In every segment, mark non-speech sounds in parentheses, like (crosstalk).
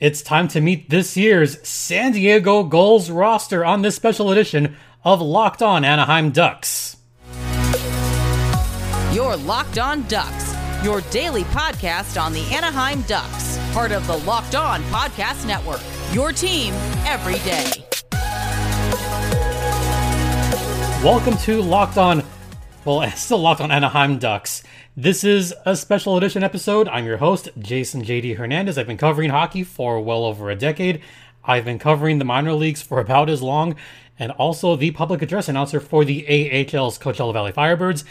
It's time to meet this year's San Diego Gulls roster on this special edition of Locked On Anaheim Ducks. Your Locked On Ducks, your daily podcast on the Anaheim Ducks, part of the Locked On Podcast Network. Your team every day. Welcome to Locked On, well, still Locked On Anaheim Ducks. This is a special edition episode. I'm your host, Jason JD Hernandez. I've been covering hockey for well over a decade. I've been covering the minor leagues for about as long, and also the public address announcer for the AHL's Coachella Valley Firebirds.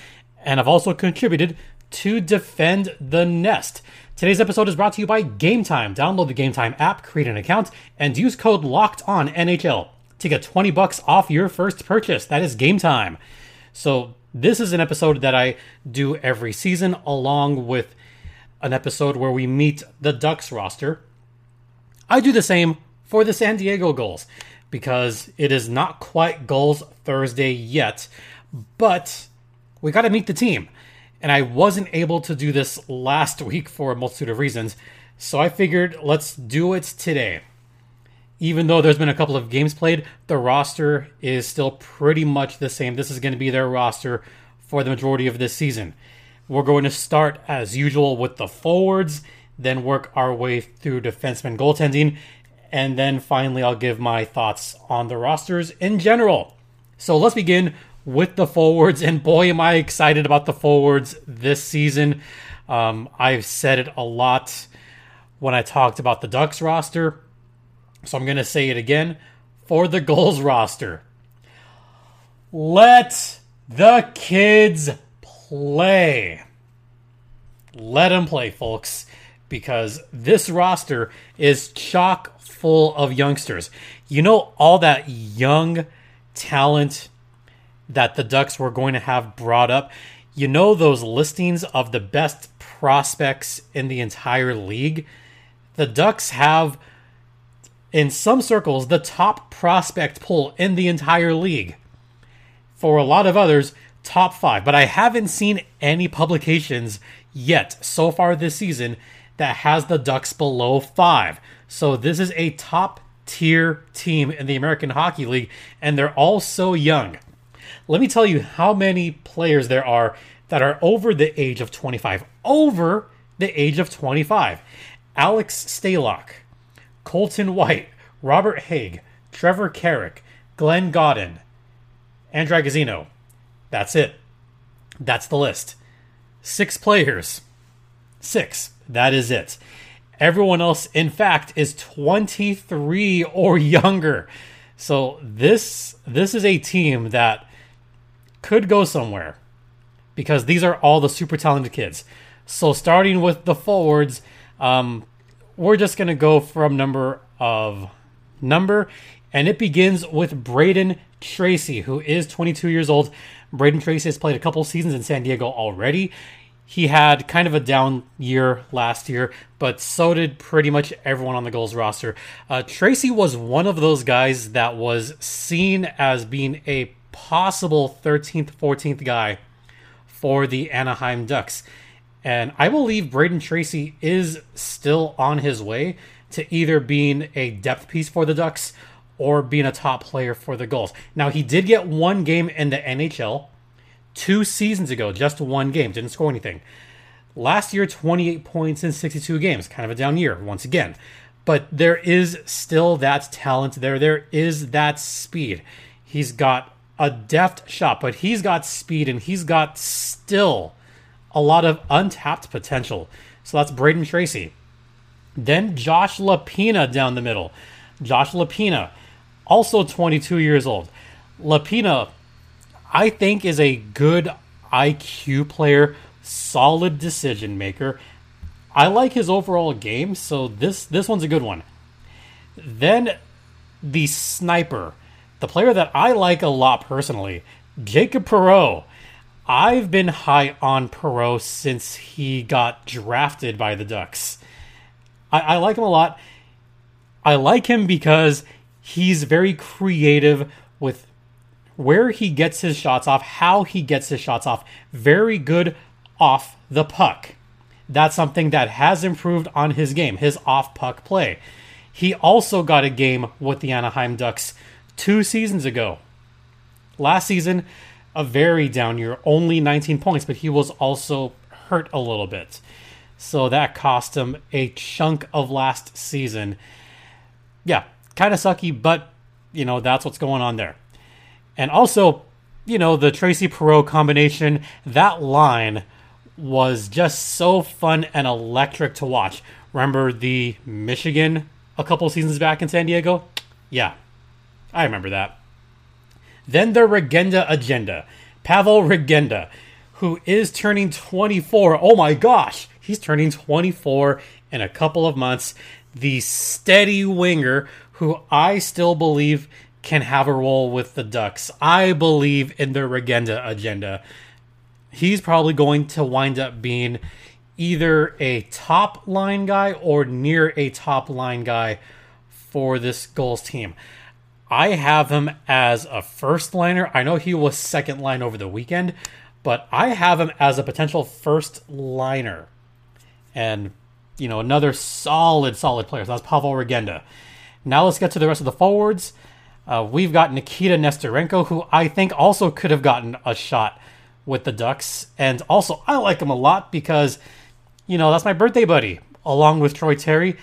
And I've also contributed to Defend the Nest. Today's episode is brought to you by Game Time. Download the Game Time app, create an account, and use code Locked On NHL to get 20 bucks off your first purchase. That is Game Time. So this is an episode that I do every season, along with an episode where we meet the Ducks roster. I do the same for the San Diego Gulls because it is not quite Gulls Thursday yet, but we got to meet the team. And I wasn't able to do this last (laughs) week for a multitude of reasons, so I figured let's do it today even though there's been a couple of games played, the roster is still pretty much the same. This is going to be their roster for the majority of this season. We're going to start as usual with the forwards, then work our way through defenseman goaltending, and then finally I'll give my thoughts on the rosters in general. So let's begin with the forwards, and boy, am I excited about the forwards this season. Um, I've said it a lot when I talked about the Ducks roster so I'm going to say it again for the Gulls roster. Let the kids play. Let them play, folks, because this roster is chock full of youngsters. You know, all that young talent that the Ducks were going to have brought up. You know, those listings of the best prospects in the entire league? The Ducks have in some circles, the top prospect pool in the entire league. For a lot of others, top five. But I haven't seen any publications yet so far this season that has the Ducks below five. So this is a top tier team in the American Hockey League, and they're all so young. Let me tell you how many players there are that are over the age of 25. Over the age of 25. Alex Stalock, Colton White, Robert Hagg, Trevor Carrick, Glenn Gawdin, Andrew Gazzino. That's it. That's the list. Six players. Six. That is it. Everyone else, in fact, is 23 or younger. So this this is a team that could go somewhere because these are all the super talented kids. So starting with the forwards, um, we're just going to go from number of number, and it begins with Brayden Tracey, who is 22 years old. Brayden Tracey has played a couple seasons in San Diego already. He had kind of a down year last year, but so did pretty much everyone on the Gulls roster. Uh, Tracey was one of those guys that was seen as being a possible 13th, 14th guy for the Anaheim Ducks. And I believe Brayden Tracey is still on his way to either being a depth piece for the Ducks or being a top player for the Gulls. Now, he did get one game in the NHL two seasons ago, just one game, didn't score anything. Last year, 28 points in 62 games, kind of a down year once again. But there is still that talent there. There is that speed. He's got a deft shot, but he's got speed and he's got still a lot of untapped potential. So that's Brayden Tracey. Then Josh Lopina down the middle. Josh Lopina, also 22 years old. Lopina, I think, is a good IQ player, solid decision maker. I like his overall game, so this this one's a good one. Then the sniper, the player that I like a lot personally, Jacob Perreault. I've been high on Perreault since he got drafted by the Ducks. I, I like him a lot. I like him because he's very creative with where he gets his shots off, how he gets his shots off. Very good off the puck. That's something that has improved on his game, his off puck play. He also got a game with the Anaheim Ducks two seasons ago. Last season, a very down year, only 19 points, but he was also hurt a little bit. So that cost him a chunk of last season. Yeah, kind of sucky, but you know, that's what's going on there. And also, you know, the Tracey Perreault combination, that line was just so fun and electric to watch. Remember the Michigan a couple seasons back in San Diego? Yeah, I remember that. Then the Regenda agenda. Pavel Regenda, who is turning 24. Oh my gosh, he's turning 24 in a couple of months. The steady winger who I still believe can have a role with the Ducks. I believe in the Regenda agenda. He's probably going to wind up being either a top line guy or near a top line guy for this Gulls team. I have him as a first liner. I know he was second line over the weekend, but I have him as a potential first liner. And, you know, another solid, solid player. So that's Pavel Regenda. Now let's get to the rest of the forwards. Uh, we've got Nikita Nesterenko, who I think also could have gotten a shot with the Ducks. And also, I like him a lot because, you know, that's my birthday buddy, along with Troy Terry.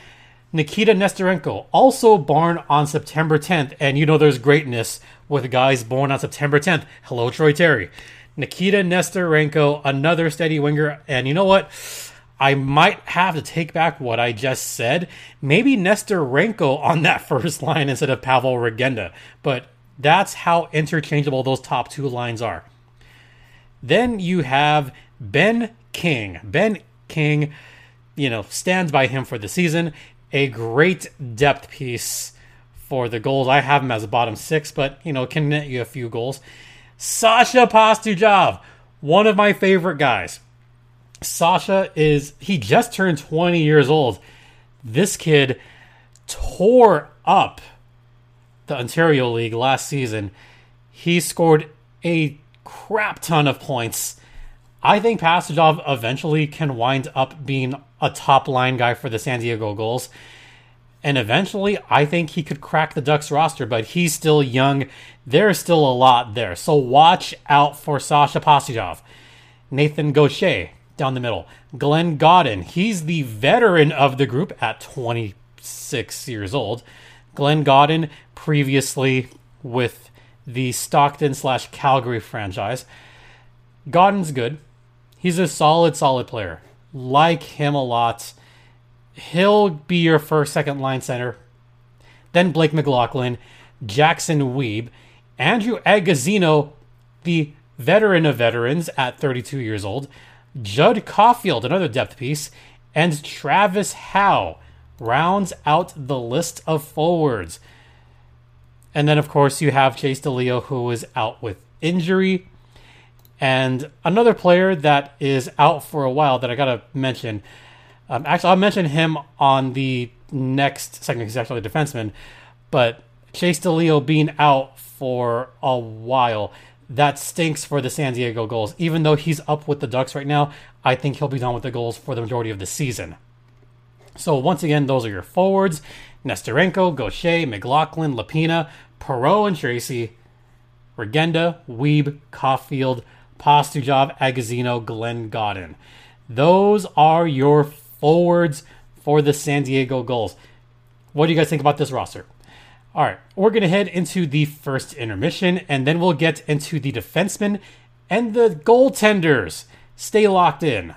Nikita Nesterenko, also born on September 10th. And you know, there's greatness with guys born on September 10th. Hello, Troy Terry. Nikita Nesterenko, another steady winger. And you know what? I might have to take back what I just said. Maybe Nesterenko on that (laughs) first line instead of Pavel Regenda. But that's how interchangeable those top two lines are. Then you have Ben King. Ben King, you know, stands by him for the season a great depth piece for the Gulls. I have him as a bottom six, but you know, can net you a few goals. Sasha Pastujov, one of my favorite guys. Sasha is he just turned 20 years old. This kid tore up the Ontario League last season. He scored a crap ton of points. I think Pastujov eventually can wind up being a top line guy for the San Diego Gulls. And eventually, I think he could crack the Ducks roster, but he's still young. There's still a lot there. So watch out for Sasha Pastujov. Nathan Gaucher down the middle. Glenn Gawdin, he's the veteran of the group at 26 years old. Glenn Gawdin, previously with the Stockton slash Calgary franchise. Gawdin's good. He's a solid, solid player like him a lot. He'll be your first, second line center. Then Blake McLaughlin, Jackson Weeb, Andrew Agozzino, the veteran of veterans at 32 years old, Judd Caulfield, another depth piece, and Travis Howe rounds out the list of forwards. And then, of course, you have Chase DeLeo, who is out with injury. And another player that is out for a while that I gotta mention. Um, actually, I'll mention him on the next segment. He's actually a defenseman, but Chase DeLeo being out for a while that stinks for the San Diego Gulls. Even though he's up with the Ducks right now, I think he'll be done with the Gulls for the majority of the season. So once again, those are your forwards: Nesterenko, Gaucher, McLaughlin, Lopina, Perreault, and Tracey, Regenda, Weeb, Caulfield. Pastujov, Agozzino, Glenn Gawdin. Those are your forwards for the San Diego Gulls. What do you guys think about this roster? All right, we're going to head into the first intermission, and then we'll get into the defensemen and the goaltenders. Stay locked in.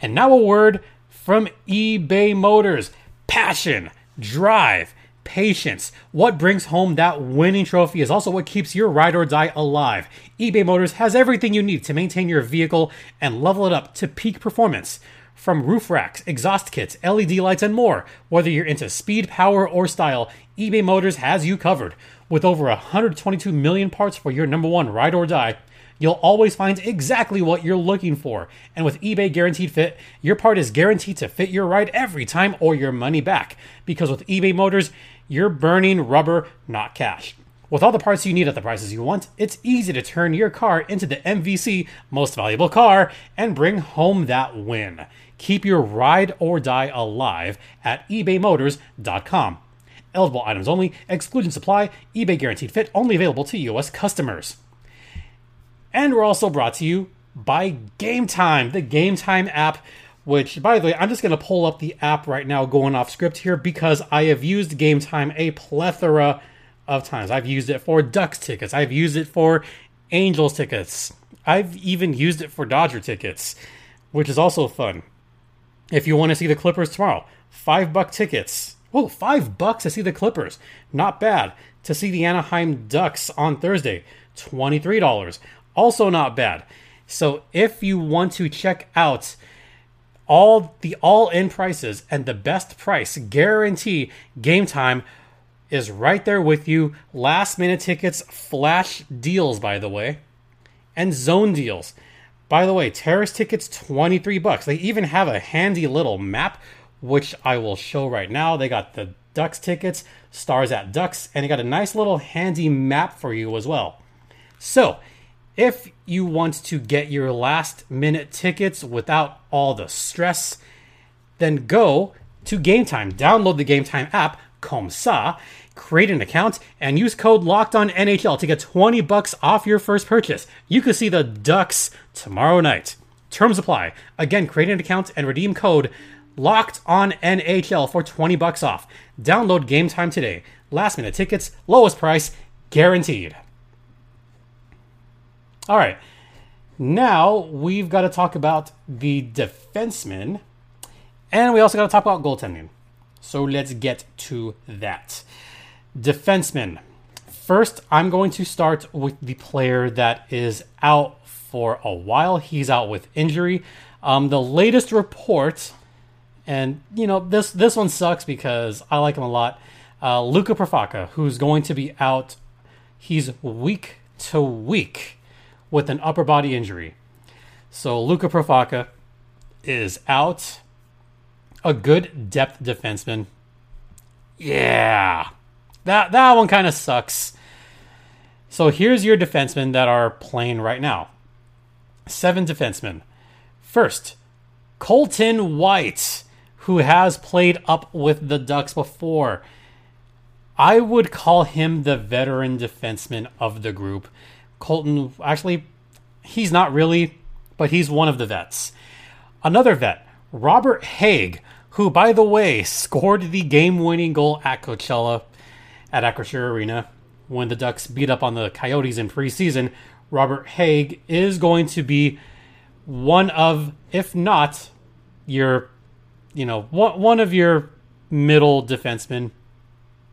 And now a word from eBay Motors passion, drive, patience. What brings home that winning trophy is also what keeps your ride or die alive. eBay Motors has everything you need to maintain your vehicle and level it up to peak performance. From roof racks, exhaust kits, LED lights, and more, whether you're into speed, power, or style, eBay Motors has you covered. With over 122 million parts for your number one ride or die, you'll always find exactly what you're looking for. And with eBay Guaranteed Fit, your part is guaranteed to fit your ride every time or your money back. Because with eBay Motors, you're burning rubber, not cash. With all the parts you need at the prices you want, it's easy to turn your car into the MVC most valuable car and bring home that win. Keep your ride or die alive at ebaymotors.com. Eligible items only, excluding supply, eBay guaranteed fit, only available to U.S. customers. And we're also brought to you by Game Time, the Game Time app, which, by the way, I'm just going to pull up the app right now going off script here because I have used Game Time a plethora of times. I've used it for Ducks tickets, I've used it for Angels tickets, I've even used it for Dodger tickets, which is also fun. If you want to see the Clippers tomorrow, five buck tickets. Oh, five bucks to see the Clippers. Not bad. To see the Anaheim Ducks on Thursday, $23. Also not bad. So if you want to check out all the all-in prices and the best price guarantee game time is right there with you. Last minute tickets, flash deals by the way, and zone deals. By the way, terrace tickets 23 bucks. They even have a handy little map which I will show right now. They got the Ducks tickets, stars at Ducks, and they got a nice little handy map for you as well. So, if you want to get your last minute tickets without all the stress, then go to Game Time. Download the Game Time app, comme ça, create an account, and use code Locked On NHL to get 20 bucks off your first purchase. You can see the Ducks tomorrow night. Terms apply. Again, create an account and redeem code Locked On NHL for 20 bucks off. Download Game Time today. Last minute tickets, lowest price, guaranteed. All right. Now we've got to talk about the defensemen, and we also got to talk about goaltending. So let's get to that. Defensemen. First, I'm going to start with the player that is out for a while. He's out with injury. Um, the latest report, and you know this this one sucks because I like him a lot. Uh, Luka Profaka, who's going to be out. He's week to week with an upper body injury. So Luca Profaka is out. A good depth defenseman. Yeah. That that one kind of sucks. So here's your defensemen that are playing right now. Seven defensemen. First, Colton White, who has played up with the Ducks before. I would call him the veteran defenseman of the group. Colton, actually, he's not really, but he's one of the vets. Another vet, Robert Hägg, who, by the way, scored the game winning goal at Coachella at Acrisure Arena when the Ducks beat up on the Coyotes in preseason. Robert Hägg is going to be one of, if not your, you know, one, one of your middle defensemen.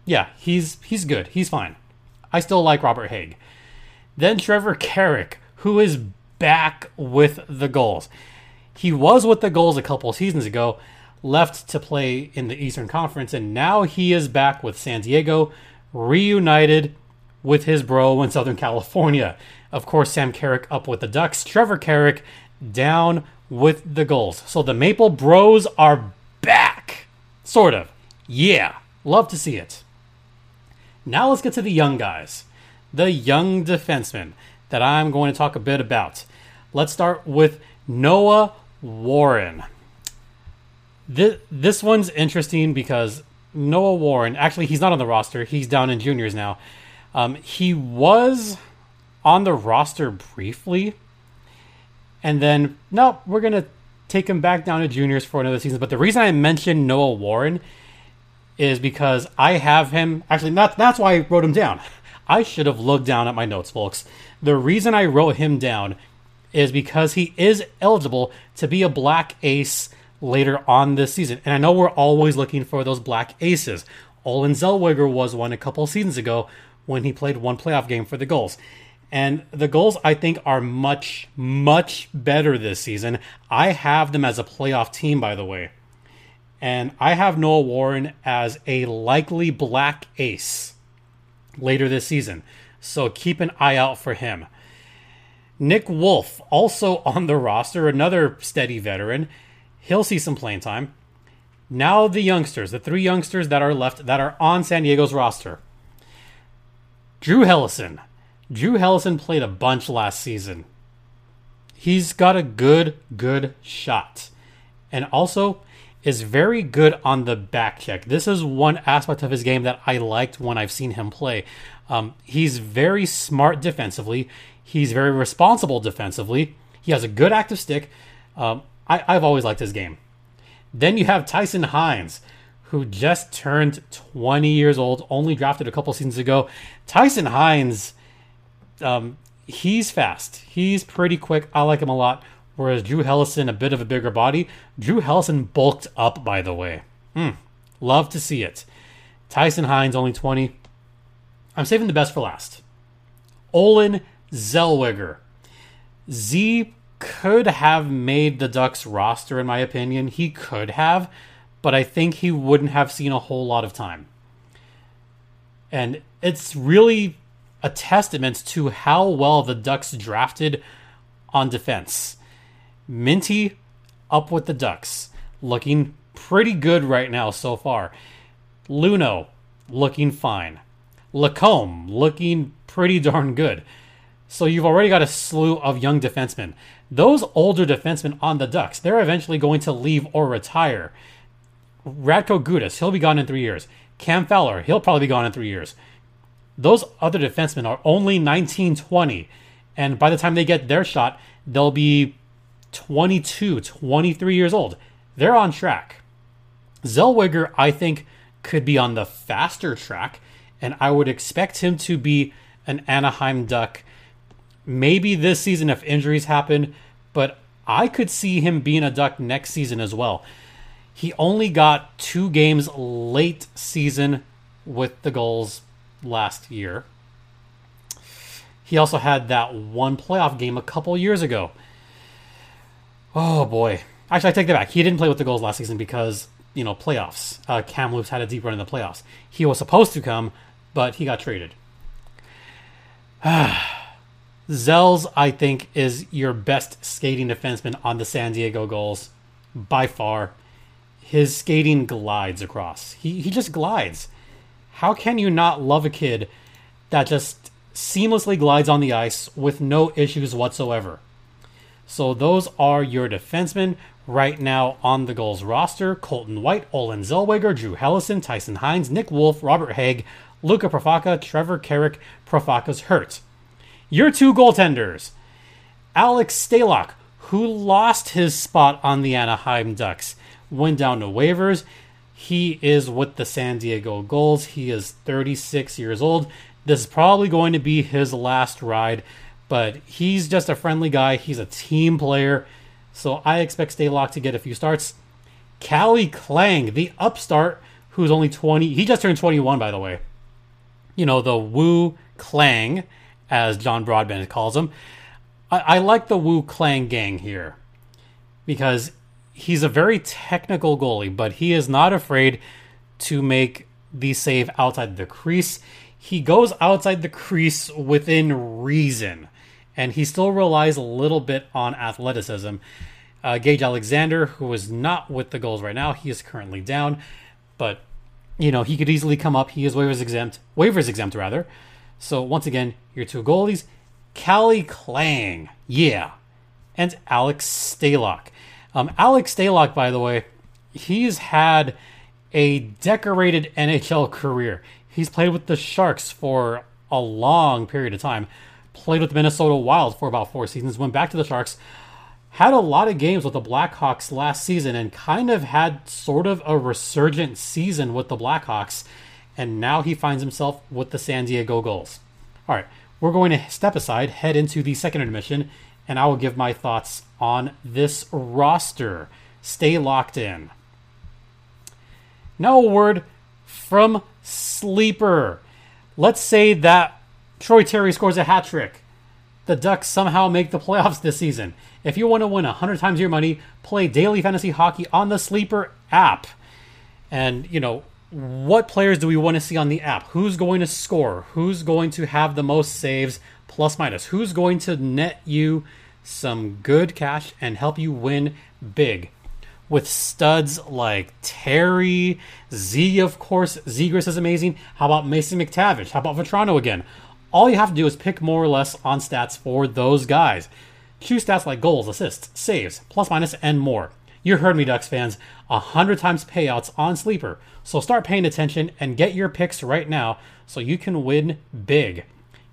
Yeah, he's he's good. He's fine. I still like Robert Hägg. Then Trevor Carrick, who is back with the Gulls. He was with the Gulls a couple seasons ago, left to play in the Eastern Conference, and now he is back with San Diego, reunited with his bro in Southern California. Of course, Sam Carrick up with the Ducks, Trevor Carrick down with the Gulls. So the Maple Bros are back. Sort of. Yeah. Love to see it. Now let's get to the young guys. The young defenseman that I'm going to talk a bit about. Let's start with Noah Warren. This, this one's interesting because Noah Warren, actually, he's not on the roster. He's down in juniors now. Um, he was on the roster briefly. And then, no, we're going to take him back down to juniors for another season. But the reason I mentioned Noah Warren is because I have him. Actually, not, that's why I wrote him down. I should have looked down at my notes, folks. The reason I wrote him down is because he is eligible to be a black ace later on this season. And I know we're always looking for those black aces. Olen Zellweger was one a couple seasons ago when he played one playoff game for the Gulls. And the Gulls, I think, are much, much better this season. I have them as a playoff team, by the way. And I have Noah Warren as a likely black ace later this season. So keep an eye out for him. Nick Wolff, also (laughs) on the roster, another steady veteran. He'll see some playing time. Now the youngsters, the three youngsters that are left that are on San Diego's roster. Drew Helleson. Drew Helleson played a bunch last season. He's got a good, good shot. and also is very good on the back check. This is one aspect of his game that I liked when I've seen him play. Um, he's very smart defensively. He's very responsible defensively. He has a good active stick. Um, I, I've always liked his game. Then you have Tyson Hinds, who just turned 20 years old, only drafted a couple seasons ago. Tyson Hinds, um, he's fast. He's pretty quick. I like him a lot. Whereas Drew Helleson, a bit of a bigger body. Drew Helleson bulked up, by the way. Mm, love to see it. Tyson Hinds, only 20. I'm saving the best for last. Olen Zellweger. Z could have made the Ducks roster, in my opinion. He could have, but I think he wouldn't have seen a whole lot of time. And it's really a testament to how well the Ducks drafted on defense. Minty up with the Ducks, looking pretty good right now so far. Luno looking fine. Lacombe looking pretty darn good. So you've already got a slew of young defensemen. Those older defensemen on the Ducks, they're eventually going to leave or retire. Radko Gudas, he'll be gone in three years. Cam Fowler, he'll probably be gone in three years. Those other defensemen are only 19, 20. And by the time they get their shot, they'll be 22, 23 years old. They're on track. Zellweger, I think, could be on the faster track, and I would expect him to be an Anaheim Duck maybe this season if injuries happen, but I could see him being a Duck next season as well. He only got two games late season with the Gulls last year. He also had that one playoff game a couple years ago. Oh boy. Actually, I take that back. He didn't play with the Gulls last season because, you know, playoffs. Uh, Kamloops had a deep run in the playoffs. He was supposed to come, but he got traded. (sighs) Zells, I think, is your best skating defenseman on the San Diego Gulls by far. His skating glides across. He, he just glides. How can you not love a kid that just seamlessly glides on the ice with no issues whatsoever? So those are your defensemen right now on the goals roster. Colton White, Olen Zellweger, Drew Helleson, Tyson Hinds, Nick Wolff, Robert Hägg, Luca Profaka, Trevor Carrick. Profaka's hurt. Your two goaltenders. Alex Stalock, who lost his spot on the Anaheim Ducks, went down to waivers. He is with the San Diego Gulls. He is 36 years old. This is probably going to be his last ride but he's just a friendly guy. He's a team player. So I expect Stalock to get a few starts. Calle Klang, the upstart, who's only 20. He just turned 21, by the way. You know, the Wu Klang, as John Broadbent calls him. I, I like the Wu Klang gang here because he's a very technical goalie, but he is not afraid to make the save outside the crease. He goes outside the crease within reason and he still relies a little bit on athleticism. Uh, Gage Alexander, who is not with the Gulls right now, he is currently down, but you know he could easily come up. He is waivers exempt, waivers exempt rather. So once again, your two goalies, Calle Klang, yeah, and Alex Stalock. Um, Alex Stalock, by the way, he's had a decorated NHL career. He's played with the Sharks for a long period of time played with the Minnesota Wild for about four seasons, went back to the Sharks, had a lot of games with the Blackhawks last season, and kind of had sort of a resurgent season with the Blackhawks. And now he finds himself with the San Diego Gulls. All right, we're going to step aside, head into the second intermission, and I will give my thoughts on this roster. Stay locked in. Now, a word from Sleeper. Let's say that Troy Terry scores a hat trick. The Ducks somehow make the playoffs this season. If you want to win 100 times your money, play daily fantasy hockey on the Sleeper app. And, you know, what players do we want to see on the app? Who's going to score? Who's going to have the most saves, plus minus? Who's going to net you some good cash and help you win big? With studs like Terry, Z, of course. Zegras is amazing. How about Mason McTavish? How about Vatrano again? All you have to do is pick more or less on stats for those guys. Choose stats like goals, assists, saves, plus minus, and more. You heard me, Ducks fans. A hundred times payouts on Sleeper. So start paying attention and get your picks right now so you can win big.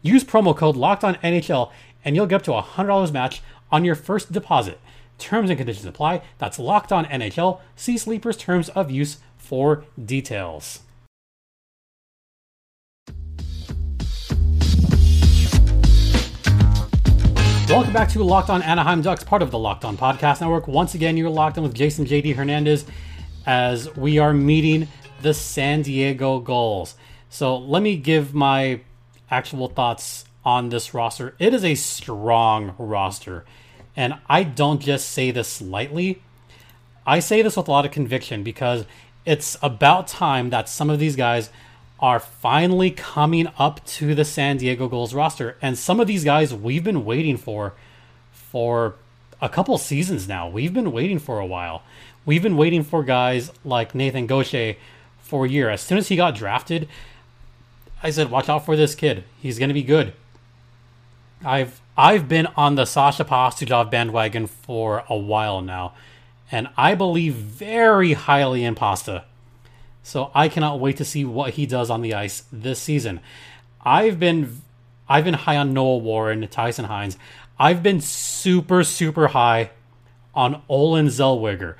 Use promo code Locked On NHL and you'll get up to a hundred dollars match on your first deposit. Terms and conditions apply. That's Locked On NHL. See Sleeper's terms of use for details. Welcome back to Locked On Anaheim Ducks, part of the Locked On Podcast Network. Once again, you're locked on with Jason JD Hernandez as we are meeting the San Diego Gulls. So let me give my actual thoughts on this roster. It is a strong roster, and I don't just say this lightly. I say this with a lot of conviction because it's about time that some of these guys are finally coming up to the San Diego Gulls roster. And some of these guys we've been waiting for for a couple seasons now. We've been waiting for a while. We've been waiting for guys like Nathan Gaucher for a year. As soon as he got drafted, I said, "Watch out for this kid. He's going to be good." I've I've been on the Sasha Pastujov bandwagon for a while now, and I believe very highly in Pasta. So I cannot wait to see what he does on the ice this season. I've been I've been high on Noah Warren, Tyson Hinds. I've been super super high on Olen Zellweger.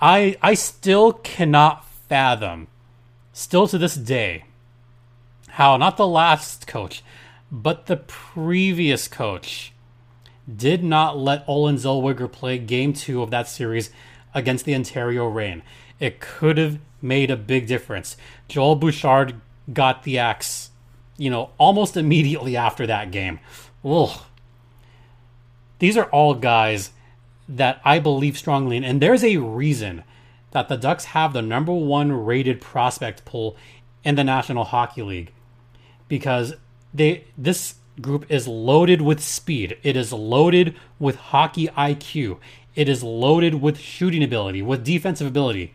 I I still cannot fathom, still to this day, how not the last coach, but the previous coach did not let Olen Zellweger play game two of that series against the Ontario Reign. It could have made a big difference. Joel Bouchard got the axe, you know, almost immediately after that game. Ugh. These are all guys that I believe strongly in, and there's a reason that the Ducks have the number one rated prospect pool in the National Hockey League because they this group is loaded with speed. It is loaded with hockey IQ. It is loaded with shooting ability, with defensive ability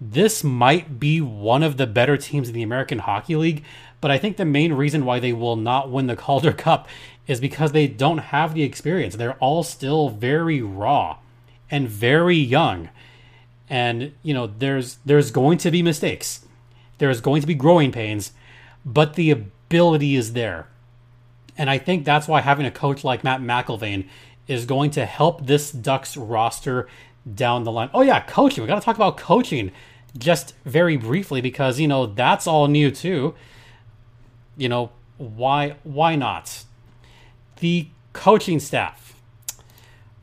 this might be one of the better teams in the American Hockey League, but I think the main reason why they will not win the (laughs) Calder Cup is because they don't have the experience. They're all still very raw and very young. And, you know, there's there's going to be mistakes. There's going to be growing pains, but the ability is there. And I think that's why having a coach like Matt McIlvain is going to help this Ducks roster down the line. Oh yeah, coaching. We got to talk about coaching just very briefly because you know that's all new too. You know why why not? The coaching staff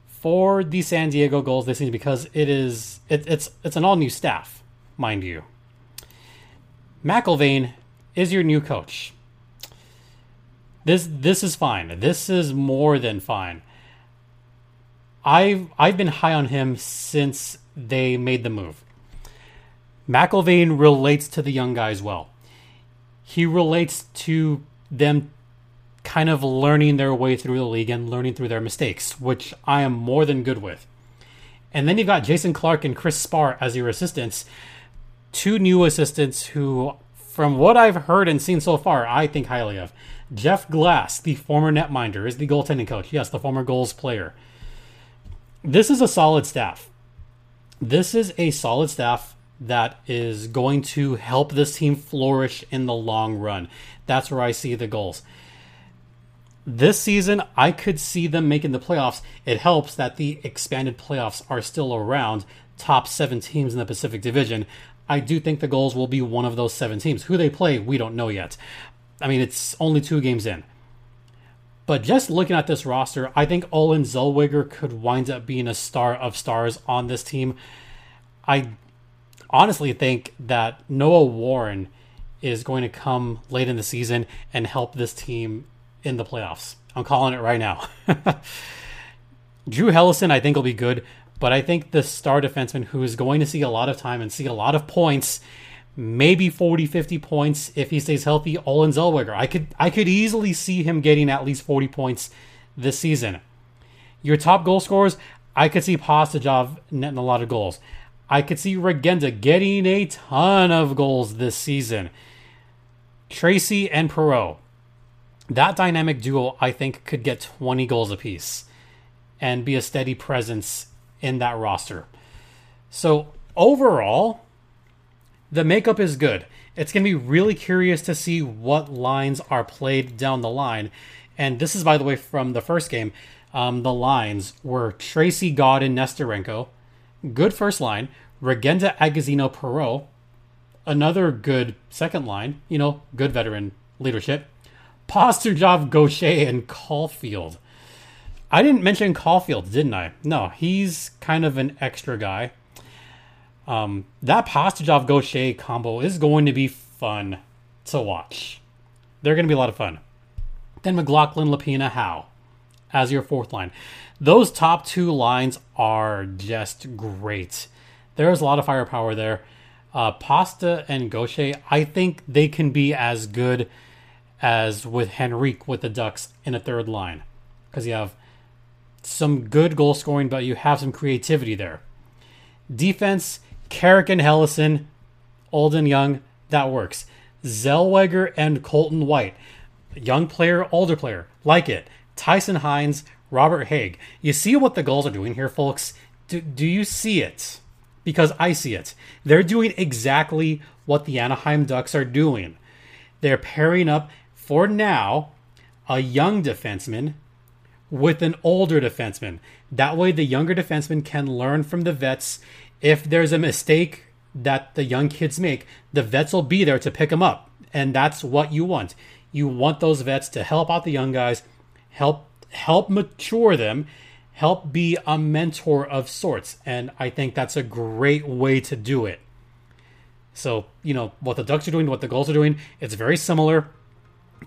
for the San Diego Gulls this season because it is it, it's it's an all new staff, mind you. McIlvain is your new coach. This this is fine. This is more than fine. I've I've been high on him since they made the move. McIlvain relates to the young guys well. He relates to them kind of learning their way through the league and learning through their mistakes, which I am more than good with. And then you've got Jason Clark and Chris Spar as your assistants, two new assistants who, from what I've heard and seen so far, I think highly of. Jeff Glass, the former netminder, is the goaltending coach. Yes, the former Gulls player. This is a solid staff. This is a solid staff that is going to help this team flourish in the long run. That's where I see the Gulls. This season, I could see them making the playoffs. It helps that the expanded playoffs are still around, top seven teams in the Pacific Division. I do think the Gulls will be one of those seven teams. Who they play, we don't know yet. I mean, it's only two games in. But just looking at this roster, I think Olen Zellweger could wind up being a star of stars on this team. I honestly think that Noah Warren is going to come late in the season and help this team in the playoffs. I'm calling it right now. (laughs) Drew Helleson, I think, will be good, but I think the star defenseman who is going to see a lot of time and see a lot of points, maybe 40, 50 points if he stays healthy, Olen Zellweger. I could I could easily see him getting at least 40 points this season. Your top goal scorers, I could see Pastujov netting a lot of goals. I could see Regenda getting a ton of goals this season. Tracey and Perreault. That dynamic duo, I think, could get 20 goals apiece and be a steady presence in that roster. So overall, the makeup is good. It's going to be really curious to see what lines are played down the line. And this is, by the way, from the first game. Um, the lines were Tracey God and Nesterenko. good first line, Regenda Agozzino Perreault, another good second line, you know, good veteran leadership, Pastujov, Gaucher, and Caulfield. I didn't mention Caulfield, didn't I? No, he's kind of an extra guy. Um, that Pastujov Gaucher combo is going to be fun to watch. They're going to be a lot of fun. Then McLaughlin, Lopina, Howe as your fourth line. Those top two lines are just great. There's a lot of firepower there. Uh, Pasta and Gaucher, I think they can be as good as with Henrique with the Ducks in a third line because you have some good goal scoring, but you have some creativity there. Defense, Carrick and Helleson, old and young, that works. Zellweger and Colton White, young player, older player, like it. Tyson Hinds, Robert Hägg. You see what the Gulls are doing here, folks? Do, do you see it? Because I see it. They're doing exactly what the Anaheim Ducks are doing. They're pairing up, for now, a young defenseman with an older defenseman. That way, the younger defenseman can learn from the vets. If there's a mistake that the young kids make, the vets will be there to pick them up. And that's what you want. You want those vets to help out the young guys help help mature them, help be a mentor of sorts. And I think that's a great way to do it. So, you know, what the Ducks are doing, what the Gulls are doing, it's very similar.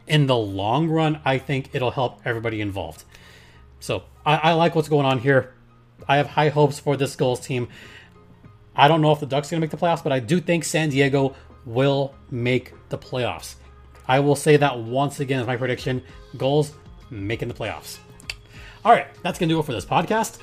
In the long run, I think it'll help everybody involved. So I, I like what's going on here. I have high hopes for this Gulls team. I don't know if the Ducks are going to make the playoffs, but I do think San Diego will make the playoffs. I will say that once again as my prediction. Gulls making the playoffs. All right, that's going to do it for this podcast.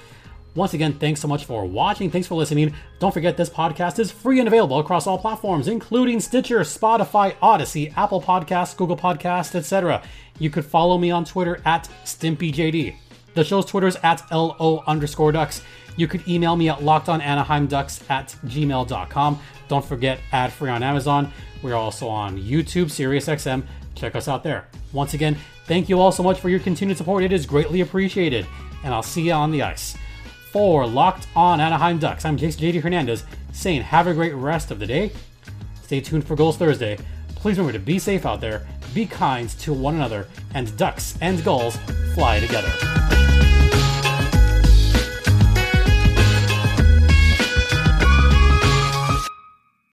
Once again, thanks so much for watching. Thanks for listening. Don't forget this podcast is free and available across all platforms, including Stitcher, Spotify, Odyssey, Apple Podcasts, Google Podcasts, etc. You could follow me on Twitter at StimpyJD. The show's Twitter is at LO underscore ducks. You could email me at lockedonanaheimducks at gmail.com. Don't forget, ad free on Amazon. We're also on YouTube, SiriusXM. Check us out there. Once again, Thank you all so much for your continued support. It is greatly appreciated. And I'll see you on the ice. For Locked On Anaheim Ducks, I'm Jason JD Hernandez saying have a great rest of the day. Stay tuned for Gulls Thursday. Please remember to be safe out there, be kind to one another, and ducks and gulls fly together.